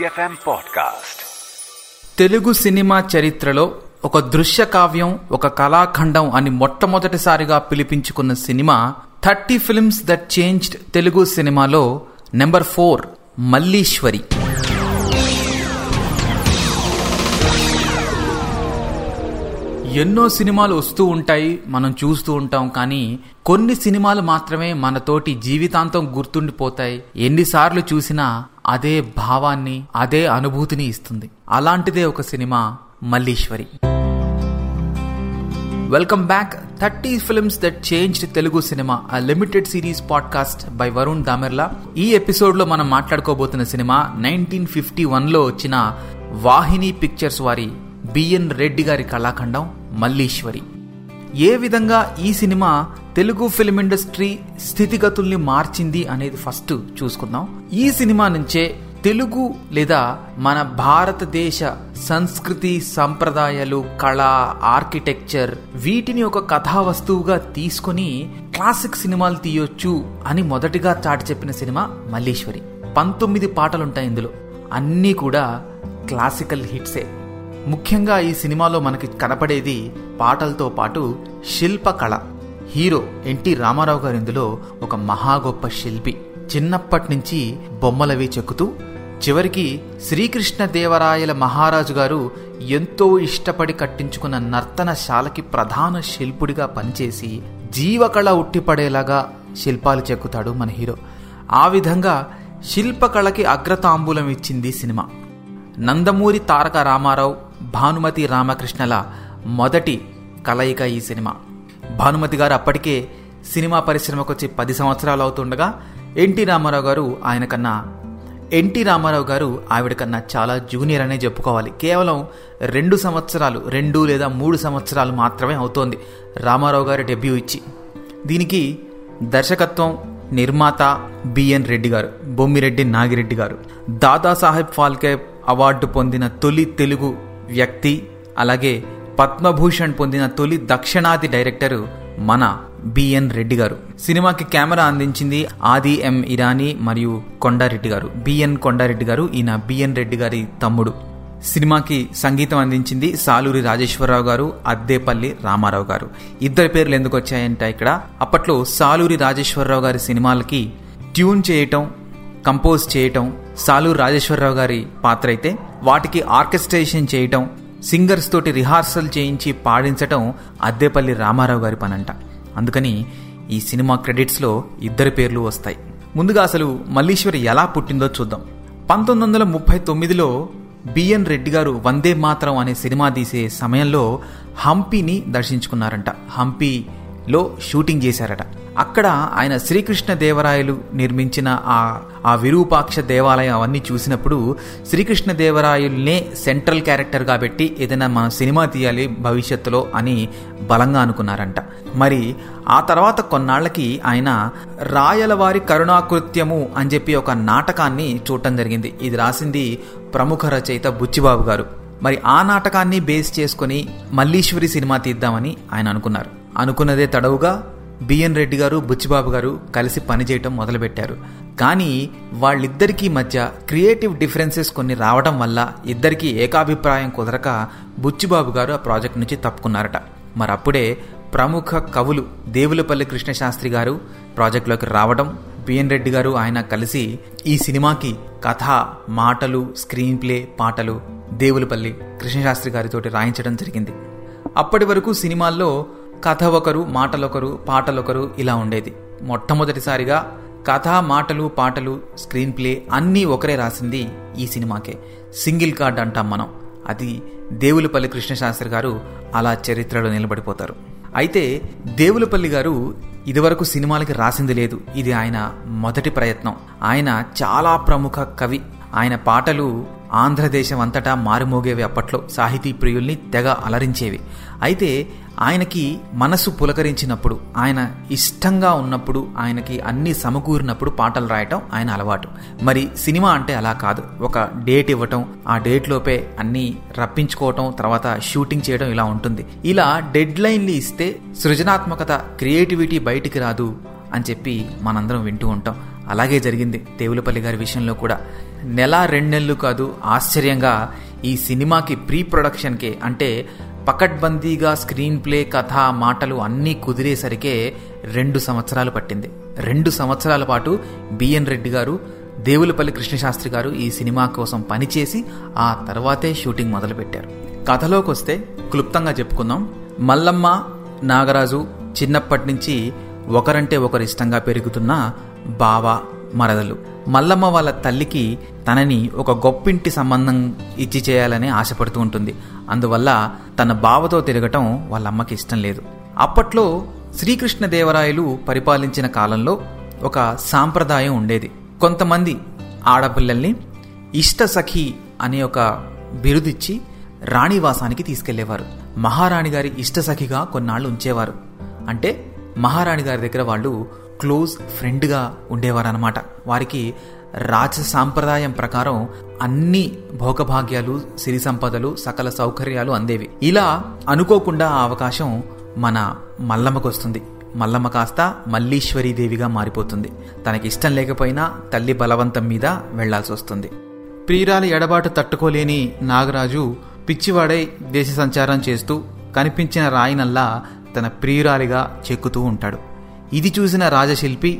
Big FM Telugu cinema చరిత్రలో ఒక దృశ్య కావ్యం ఒక కళాఖండం అని మొట్టమొదటిసారిగా పిలిపించుకున్న cinema thirty films that changed Telugu సినిమాలో నెంబర్ ఫోర్ మల్లీశ్వరి. ఎన్నో సినిమాలు వస్తూ ఉంటాయి మనం చూస్తూ ఉంటాం కానీ కొన్ని సినిమాలు మాత్రమే మనతోటి జీవితాంతం గుర్తుండిపోతాయి. ఎన్నిసార్లు చూసినా అదే భావాన్ని అదే అనుభూతిని ఇస్తుంది. అలాంటిదే ఒక cinema Malliswari. Welcome back. Thirty films that changed Telugu cinema a limited series podcast by Varun Damerla ఈ ఎపిసోడ్లో మనం మాట్లాడుకోబోతున్న సినిమా నైన్టీన్ ఫిఫ్టీ వన్లో వచ్చిన వాహిని పిక్చర్స్ వారి బిఎన్ రెడ్డి గారి కళాఖండం. మల్లీశ్వరి. ఏ విధంగా ఈ సినిమా తెలుగు ఫిల్మ్ ఇండస్ట్రీ స్థితిగతుల్ని మార్చింది అనేది ఫస్ట్ చూసుకుందాం. ఈ సినిమా నుంచే తెలుగు లేదా మన భారతదేశ సంస్కృతి సంప్రదాయాలు కళ ఆర్కిటెక్చర్ వీటిని ఒక కథా వస్తువుగా తీసుకొని క్లాసిక్ సినిమాలు తీయొచ్చు అని మొదటిగా చాటి చెప్పిన సినిమా మల్లీశ్వరి. పంతొమ్మిది పాటలుంటాయి ఇందులో. అన్నీ కూడా క్లాసికల్ హిట్సే. ముఖ్యంగా ఈ సినిమాలో మనకి కనపడేది పాటలతో పాటు శిల్పకళ. హీరో ఎన్టీ రామారావు గారు ఇందులో ఒక మహా గొప్ప శిల్పి. చిన్నప్పటి నుంచి బొమ్మలవి చెక్కుతూ చివరికి శ్రీకృష్ణదేవరాయల మహారాజు గారు ఎంతో ఇష్టపడి కట్టించుకున్న నర్తనశాలకి ప్రధాన శిల్పుడిగా పనిచేసి జీవకళ ఉట్టిపడేలాగా శిల్పాలు చెక్కుతాడు మన హీరో. ఆ విధంగా శిల్పకళకి అగ్రతాంబూలం ఇచ్చింది సినిమా. నందమూరి తారక రామారావు భానుమతి రామకృష్ణల మొదటి కలయిక ఈ సినిమా. భానుమతి గారు అప్పటికే సినిమా పరిశ్రమకు వచ్చి పది సంవత్సరాలు అవుతుండగా ఎన్టీ రామారావు గారు ఆయన కన్నా ఎన్టీ రామారావు గారు ఆవిడ కన్నా చాలా జూనియర్ అనే చెప్పుకోవాలి. కేవలం రెండు సంవత్సరాలు రెండు లేదా మూడు సంవత్సరాలు మాత్రమే అవుతోంది రామారావు గారి డెబ్యూ ఇచ్చి. దీనికి దర్శకత్వం నిర్మాత బిఎన్ రెడ్డి గారు బొమ్మిరెడ్డి నాగిరెడ్డి గారు. దాదాసాహెబ్ ఫాల్కే అవార్డు పొందిన తొలి తెలుగు వ్యక్తి అలాగే పద్మభూషణ్ పొందిన తొలి దక్షిణాది డైరెక్టర్ మన బిఎన్ రెడ్డి గారు. సినిమాకి కెమెరా అందించింది ఆది ఎం ఇరానీ మరియు కొండారెడ్డి గారు. బిఎన్ కొండారెడ్డి గారు ఈయన బిఎన్ రెడ్డి గారి తమ్ముడు. సినిమాకి సంగీతం అందించింది సాలూరి రాజేశ్వరరావు గారు అద్దేపల్లి రామారావు గారు. ఇద్దరి పేర్లు ఎందుకు వచ్చాయంటే ఇక్కడ? అప్పట్లో సాలూరి రాజేశ్వరరావు గారి సినిమాలకి ట్యూన్ చేయటం కంపోజ్ చేయటం సాలూరి రాజేశ్వరరావు గారి పాత్ర అయితే వాటికి ఆర్కెస్ట్రేషన్ చేయటం సింగర్స్ తోటి రిహార్సల్ చేయించి పాడించటం అద్దేపల్లి రామారావు గారి పనంట. అందుకని ఈ సినిమా క్రెడిట్స్లో ఇద్దరి పేర్లు వస్తాయి. ముందుగా అసలు మల్లీశ్వరి ఎలా పుట్టిందో చూద్దాం. పంతొమ్మిది వందల ముప్పై తొమ్మిదిలో బిఎన్ రెడ్డి గారు వందే మాత్రం అనే సినిమా తీసే సమయంలో హంపీని దర్శించుకున్నారంట. హంపీలో షూటింగ్ చేశారట. అక్కడ ఆయన శ్రీకృష్ణ దేవరాయలు నిర్మించిన ఆ ఆ విరూపాక్ష దేవాలయం అవన్నీ చూసినప్పుడు శ్రీకృష్ణ దేవరాయల్నే సెంట్రల్ క్యారెక్టర్గా పెట్టి ఏదైనా మనం సినిమా తీయాలి భవిష్యత్తులో అని బలంగా అనుకున్నారంట. మరి ఆ తర్వాత కొన్నాళ్ళకి ఆయన రాయలవారి కరుణాకృత్యము అని చెప్పి ఒక నాటకాన్ని చూడటం జరిగింది. ఇది రాసింది ప్రముఖ రచయిత బుచ్చిబాబు గారు. మరి ఆ నాటకాన్ని బేస్ చేసుకుని మల్లీశ్వరి సినిమా తీద్దామని ఆయన అనుకున్నారు. అనుకున్నదే తడవుగా బిఎన్ రెడ్డి గారు బుచ్చిబాబు గారు కలిసి పనిచేయటం మొదలుపెట్టారు. కానీ వాళ్ళిద్దరికీ మధ్య క్రియేటివ్ డిఫరెన్సెస్ కొన్ని రావడం వల్ల ఇద్దరికీ ఏకాభిప్రాయం కుదరక బుచ్చిబాబు గారు ఆ ప్రాజెక్ట్ నుంచి తప్పుకున్నారట. మరి అప్పుడే ప్రముఖ కవులు దేవులపల్లి కృష్ణశాస్త్రి గారు ప్రాజెక్టులోకి రావడం బిఎన్ రెడ్డి గారు ఆయన కలిసి ఈ సినిమాకి కథ మాటలు స్క్రీన్ ప్లే పాటలు దేవులపల్లి కృష్ణశాస్త్రి గారితోటి రాయించడం జరిగింది. అప్పటి వరకు సినిమాల్లో కథ ఒకరు మాటలొకరు పాటలొకరు ఇలా ఉండేది. మొట్టమొదటిసారిగా కథ మాటలు పాటలు స్క్రీన్ ప్లే అన్నీ ఒకరే రాసింది ఈ సినిమాకే. సింగిల్ కార్డ్ అంటాం మనం. అది దేవులపల్లి కృష్ణశాస్త్రి గారు అలా చరిత్రలో నిలబడిపోతారు. అయితే దేవులపల్లి గారు ఇదివరకు సినిమాలకి రాసింది లేదు. ఇది ఆయన మొదటి ప్రయత్నం. ఆయన చాలా ప్రముఖ కవి. ఆయన పాటలు ఆంధ్రదేశం అంతటా మారుమోగేవి అప్పట్లో సాహితీ ప్రియుల్ని తెగ అలరించేవి. అయితే ఆయనకి మనసు పులకరించినప్పుడు ఆయన ఇష్టంగా ఉన్నప్పుడు ఆయనకి అన్ని సమకూరినప్పుడు పాటలు రాయటం ఆయన అలవాటు. మరి సినిమా అంటే అలా కాదు. ఒక డేట్ ఇవ్వటం ఆ డేట్ లోపే అన్ని రప్పించుకోవటం తర్వాత షూటింగ్ చేయడం ఇలా ఉంటుంది. ఇలా డెడ్ లైన్లు ఇస్తే సృజనాత్మకత క్రియేటివిటీ బయటికి రాదు అని చెప్పి మనందరం వింటూ ఉంటాం. అలాగే జరిగింది. దేవులపల్లి గారి విషయంలో కూడా. నెల రెండు నెలలు కాదు ఆశ్చర్యంగా ఈ సినిమాకి ప్రీ ప్రొడక్షన్కే అంటే పకడ్బందీగా స్క్రీన్ ప్లే కథ మాటలు అన్నీ కుదిరేసరికే రెండు సంవత్సరాలు పట్టింది. రెండు సంవత్సరాల పాటు బిఎన్ రెడ్డి గారు దేవులపల్లి కృష్ణశాస్త్రి గారు ఈ సినిమా కోసం పనిచేసి ఆ తర్వాతే షూటింగ్ మొదలుపెట్టారు. కథలోకి వస్తే క్లుప్తంగా చెప్పుకుందాం. మల్లమ్మ నాగరాజు చిన్నప్పటి నుంచి ఒకరంటే ఒకరు ఇష్టంగా పెరుగుతున్న బావ మరదలు. మల్లమ్మ వాళ్ళ తల్లికి తనని ఒక గొప్పింటి సంబంధం ఇచ్చి చేయాలని ఆశపడుతూ ఉంటుంది. అందువల్ల తన బావతో తిరగటం వాళ్ళ అమ్మకి ఇష్టం లేదు. అప్పట్లో శ్రీకృష్ణదేవరాయలు పరిపాలించిన కాలంలో ఒక సాంప్రదాయం ఉండేది. కొంతమంది ఆడపిల్లల్ని ఇష్టసఖి అనే ఒక బిరుదిచ్చి రాణివాసానికి తీసుకెళ్ళేవారు. మహారాణి గారి ఇష్టసఖిగా కొన్నాళ్ళు ఉంచేవారు. అంటే మహారాణి గారి దగ్గర వాళ్ళు క్లోజ్ ఫ్రెండ్గా ఉండేవారనమాట వారికి రాజ సాంప్రదాయం ప్రకారం అన్ని భోగభాగ్యాలు సిరి సంపదలు సకల సౌకర్యాలు అందేవి. ఇలా అనుకోకుండా ఆ అవకాశం మన మల్లమ్మకు వస్తుంది మల్లమ్మ కాస్త మల్లీశ్వరీదేవిగా మారిపోతుంది. తనకి ఇష్టం లేకపోయినా తల్లి బలవంతం మీద వెళ్ళాల్సి వస్తుంది ప్రియురాలి ఎడబాటు తట్టుకోలేని నాగరాజు పిచ్చివాడై దేశ సంచారం చేస్తూ కనిపించిన రాయినల్లా తన ప్రియురాలిగా చెక్కుతూ ఉంటాడు. ఇది చూసిన రాజశిల్పి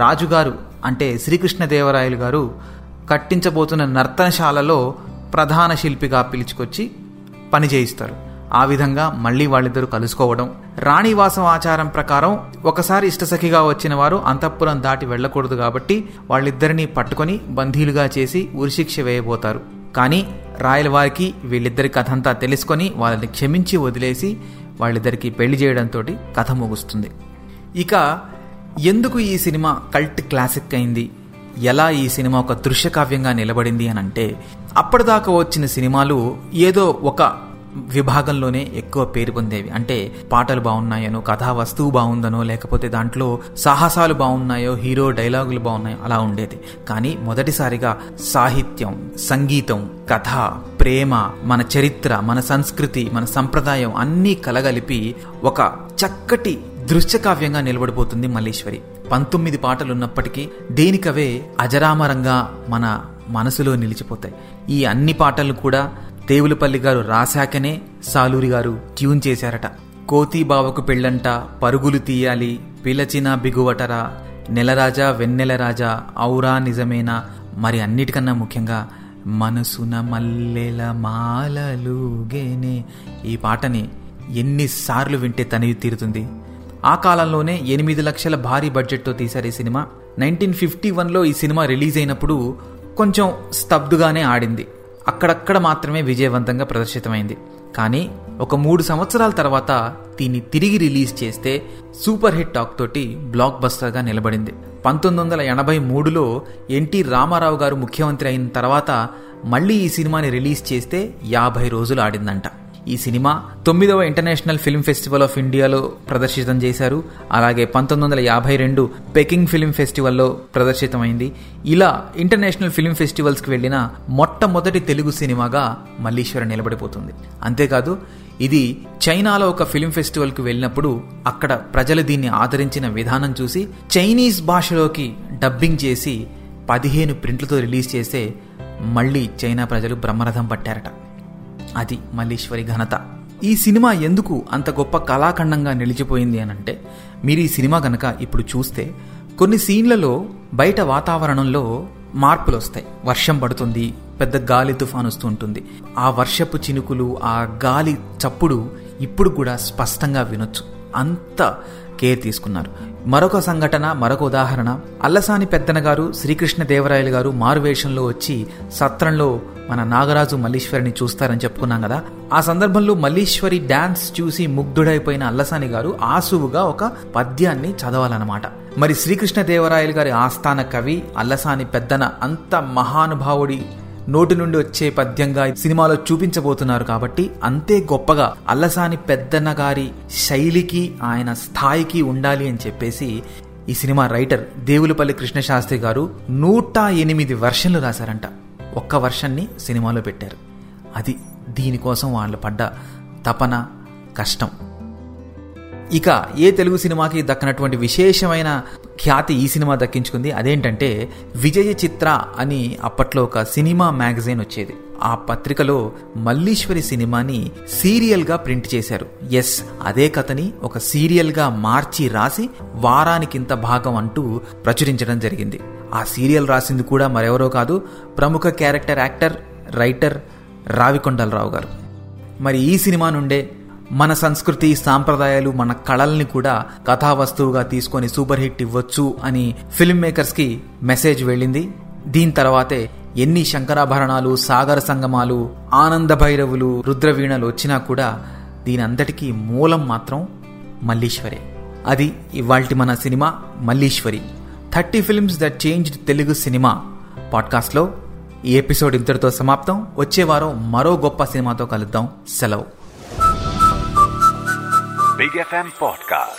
రాజుగారు అంటే శ్రీకృష్ణదేవరాయలు గారు కట్టించబోతున్న నర్తనశాలలో ప్రధాన శిల్పిగా పిలుచుకొచ్చి పని చేయిస్తారు. ఆ విధంగా మళ్ళీ వాళ్ళిద్దరూ కలుసుకోవడం రాణివాసం ఆచారం ప్రకారం ఒకసారి ఇష్టసఖిగా వచ్చిన వారు అంతఃపురం దాటి వెళ్ళకూడదు కాబట్టి వాళ్ళిద్దరినీ పట్టుకొని బంధీలుగా చేసి ఉరిశిక్ష వేయబోతారు. కానీ రాయల వారికి వీళ్ళిద్దరి కథంతా తెలుసుకొని వాళ్ళని క్షమించి వదిలేసి వాళ్ళిద్దరికి పెళ్ళి చేయడంతో కథ ముగుస్తుంది. ఇక ఎందుకు ఈ సినిమా కల్ట్ క్లాసిక్ అయింది? ఎలా ఈ సినిమా ఒక దృశ్యకావ్యంగా నిలబడింది అని అంటే అప్పటిదాకా వచ్చిన సినిమాలు ఏదో ఒక విభాగంలోనే ఎక్కువ పేరు పొందేవి. అంటే పాటలు బాగున్నాయనో కథా వస్తువు బాగుందనో లేకపోతే దాంట్లో సాహసాలు బాగున్నాయో హీరో డైలాగులు బాగున్నాయో అలా ఉండేది. కానీ మొదటిసారిగా సాహిత్యం సంగీతం కథ ప్రేమ మన చరిత్ర మన సంస్కృతి మన సంప్రదాయం అన్నీ కలగలిపి ఒక చక్కటి దృశ్యకావ్యంగా నిలబడిపోతుంది మల్లీశ్వరి. పంతొమ్మిది పాటలు ఉన్నప్పటికీ దేనికవే అజరామరంగా మన మనసులో నిలిచిపోతాయి. ఈ అన్ని పాటలు కూడా దేవులపల్లి గారు రాశాకనే సాలూరి గారు ట్యూన్ చేశారట. కోతి బావకు పెళ్ళంట పరుగులు తీయాలి పిలచిన బిగువటరా నెలరాజా వెన్నెలరాజా ఔరా నిజమేనా? మరి అన్నిటికన్నా ముఖ్యంగా మనసున మల్లెల మాలలుగేనే ఈ పాటని ఎన్నిసార్లు వింటే తనివి తీరుతుంది. ఆ కాలంలోనే ఎనిమిది లక్షల భారీ బడ్జెట్తో తీశారు ఈ సినిమా. నైన్టీన్ ఫిఫ్టీ వన్లో ఈ సినిమా రిలీజ్ అయినప్పుడు కొంచెం స్తబ్దుగానే ఆడింది. అక్కడక్కడ మాత్రమే విజయవంతంగా ప్రదర్శితమైంది. కానీ ఒక మూడు సంవత్సరాల తర్వాత దీన్ని తిరిగి రిలీజ్ చేస్తే సూపర్ హిట్ టాక్ తోటి బ్లాక్ బస్టర్గా నిలబడింది. పంతొమ్మిది వందల ఎనభై మూడులో ఎన్టీ రామారావు గారు ముఖ్యమంత్రి అయిన తర్వాత మళ్ళీ ఈ సినిమాని రిలీజ్ చేస్తే యాభై రోజులు ఆడిందంట. ఈ సినిమా తొమ్మిదవ ఇంటర్నేషనల్ ఫిల్మ్ ఫెస్టివల్ ఆఫ్ ఇండియాలో ప్రదర్శితం చేశారు. అలాగే పంతొమ్మిది వందల యాభై రెండు పెకింగ్ ఫిల్మ్ ఫెస్టివల్లో ప్రదర్శితమైంది. ఇలా ఇంటర్నేషనల్ ఫిల్మ్ ఫెస్టివల్స్కి వెళ్ళిన మొట్టమొదటి తెలుగు సినిమాగా మల్లీశ్వర నిలబడిపోతుంది. అంతేకాదు ఇది చైనాలో ఒక ఫిల్మ్ ఫెస్టివల్కి వెళ్ళినప్పుడు అక్కడ ప్రజలు దీన్ని ఆదరించిన విధానం చూసి చైనీస్ భాషలోకి డబ్బింగ్ చేసి పదిహేను ప్రింట్లతో రిలీజ్ చేస్తే మళ్ళీ చైనా ప్రజలు బ్రహ్మరథం పట్టారట. అది మల్లీశ్వరి ఘనత. ఈ సినిమా ఎందుకు అంత గొప్ప కళాఖండంగా నిలిచిపోయింది అని అంటే మీరు ఈ సినిమా గనక ఇప్పుడు చూస్తే కొన్ని సీన్లలో బయట వాతావరణంలో మార్పులు వస్తాయి వర్షం పడుతుంది పెద్ద గాలి తుఫాన్ వస్తూ ఉంటుంది. ఆ వర్షపు చినుకులు ఆ గాలి చప్పుడు ఇప్పుడు కూడా స్పష్టంగా వినొచ్చు. అంత కేర్ తీసుకున్నారు. మరొక సంఘటన మరొక ఉదాహరణ. అల్లసాని పెద్దన గారు శ్రీకృష్ణ దేవరాయలు గారు మారువేషంలో వచ్చి సత్రంలో మన నాగరాజు మల్లీశ్వరిని చూస్తారని చెప్పుకున్నాం కదా. ఆ సందర్భంలో మల్లీశ్వరి డాన్స్ చూసి ముగ్ధుడైపోయిన అల్లసాని గారు ఆసువుగా ఒక పద్యాన్ని చదవాలన్నమాట. మరి శ్రీకృష్ణ దేవరాయలు గారి ఆస్థాన కవి అల్లసాని పెద్దన అంత మహానుభావుడి నోటి నుండి వచ్చే పద్యంగా సినిమాలో చూపించబోతున్నారు కాబట్టి అంతే గొప్పగా అల్లసాని పెద్దన్న గారి శైలికి ఆయన స్థాయికి ఉండాలి అని చెప్పేసి ఈ సినిమా రైటర్ దేవులపల్లి కృష్ణశాస్త్రి గారు నూట ఎనిమిది వర్షన్లు రాశారంట. ఒక్క వర్షన్ని సినిమాలో పెట్టారు. అది దీనికోసం వాళ్ళు పడ్డ తపన కష్టం. ఇక ఏ తెలుగు సినిమాకి దక్కనటువంటి విశేషమైన ఖ్యాతి ఈ సినిమా దక్కించుకుంది? అదేంటంటే విజయ చిత్ర అని అప్పట్లో ఒక సినిమా మ్యాగజైన్ వచ్చేది. ఆ పత్రికలో మల్లీశ్వరి సినిమాని సీరియల్గా ప్రింట్ చేశారు. ఎస్ అదే కథని ఒక సీరియల్గా మార్చి రాసి వారానికింత భాగం అంటూ ప్రచురించడం జరిగింది. ఆ సీరియల్ రాసింది కూడా మరెవరో కాదు ప్రముఖ క్యారెక్టర్ యాక్టర్ రైటర్ రావికొండలరావు గారు. మరి ఈ సినిమా నుండే మన సంస్కృతి సాంప్రదాయాలు మన కళల్ని కూడా కథావస్తువుగా తీసుకొని సూపర్ హిట్ ఇవ్వచ్చు అని ఫిల్మ్ మేకర్స్కి మెసేజ్ వెళ్ళింది. దీని తర్వాతే ఎన్ని శంకరాభరణాలు సాగర సంగమాలు ఆనంద భైరవులు రుద్రవీణలు వచ్చినా కూడా దీని అంతటికీ మూలం మాత్రం మల్లీశ్వరే. అది ఇవాల్టి మన cinema Malliswari. Thirty films that changed Telugu cinema పాడ్కాస్ట్లో ఈ ఎపిసోడ్ ఇంతటితో సమాప్తం. వచ్చే వారం మరో గొప్ప సినిమాతో కలుద్దాం. సెలవు. Big F M podcast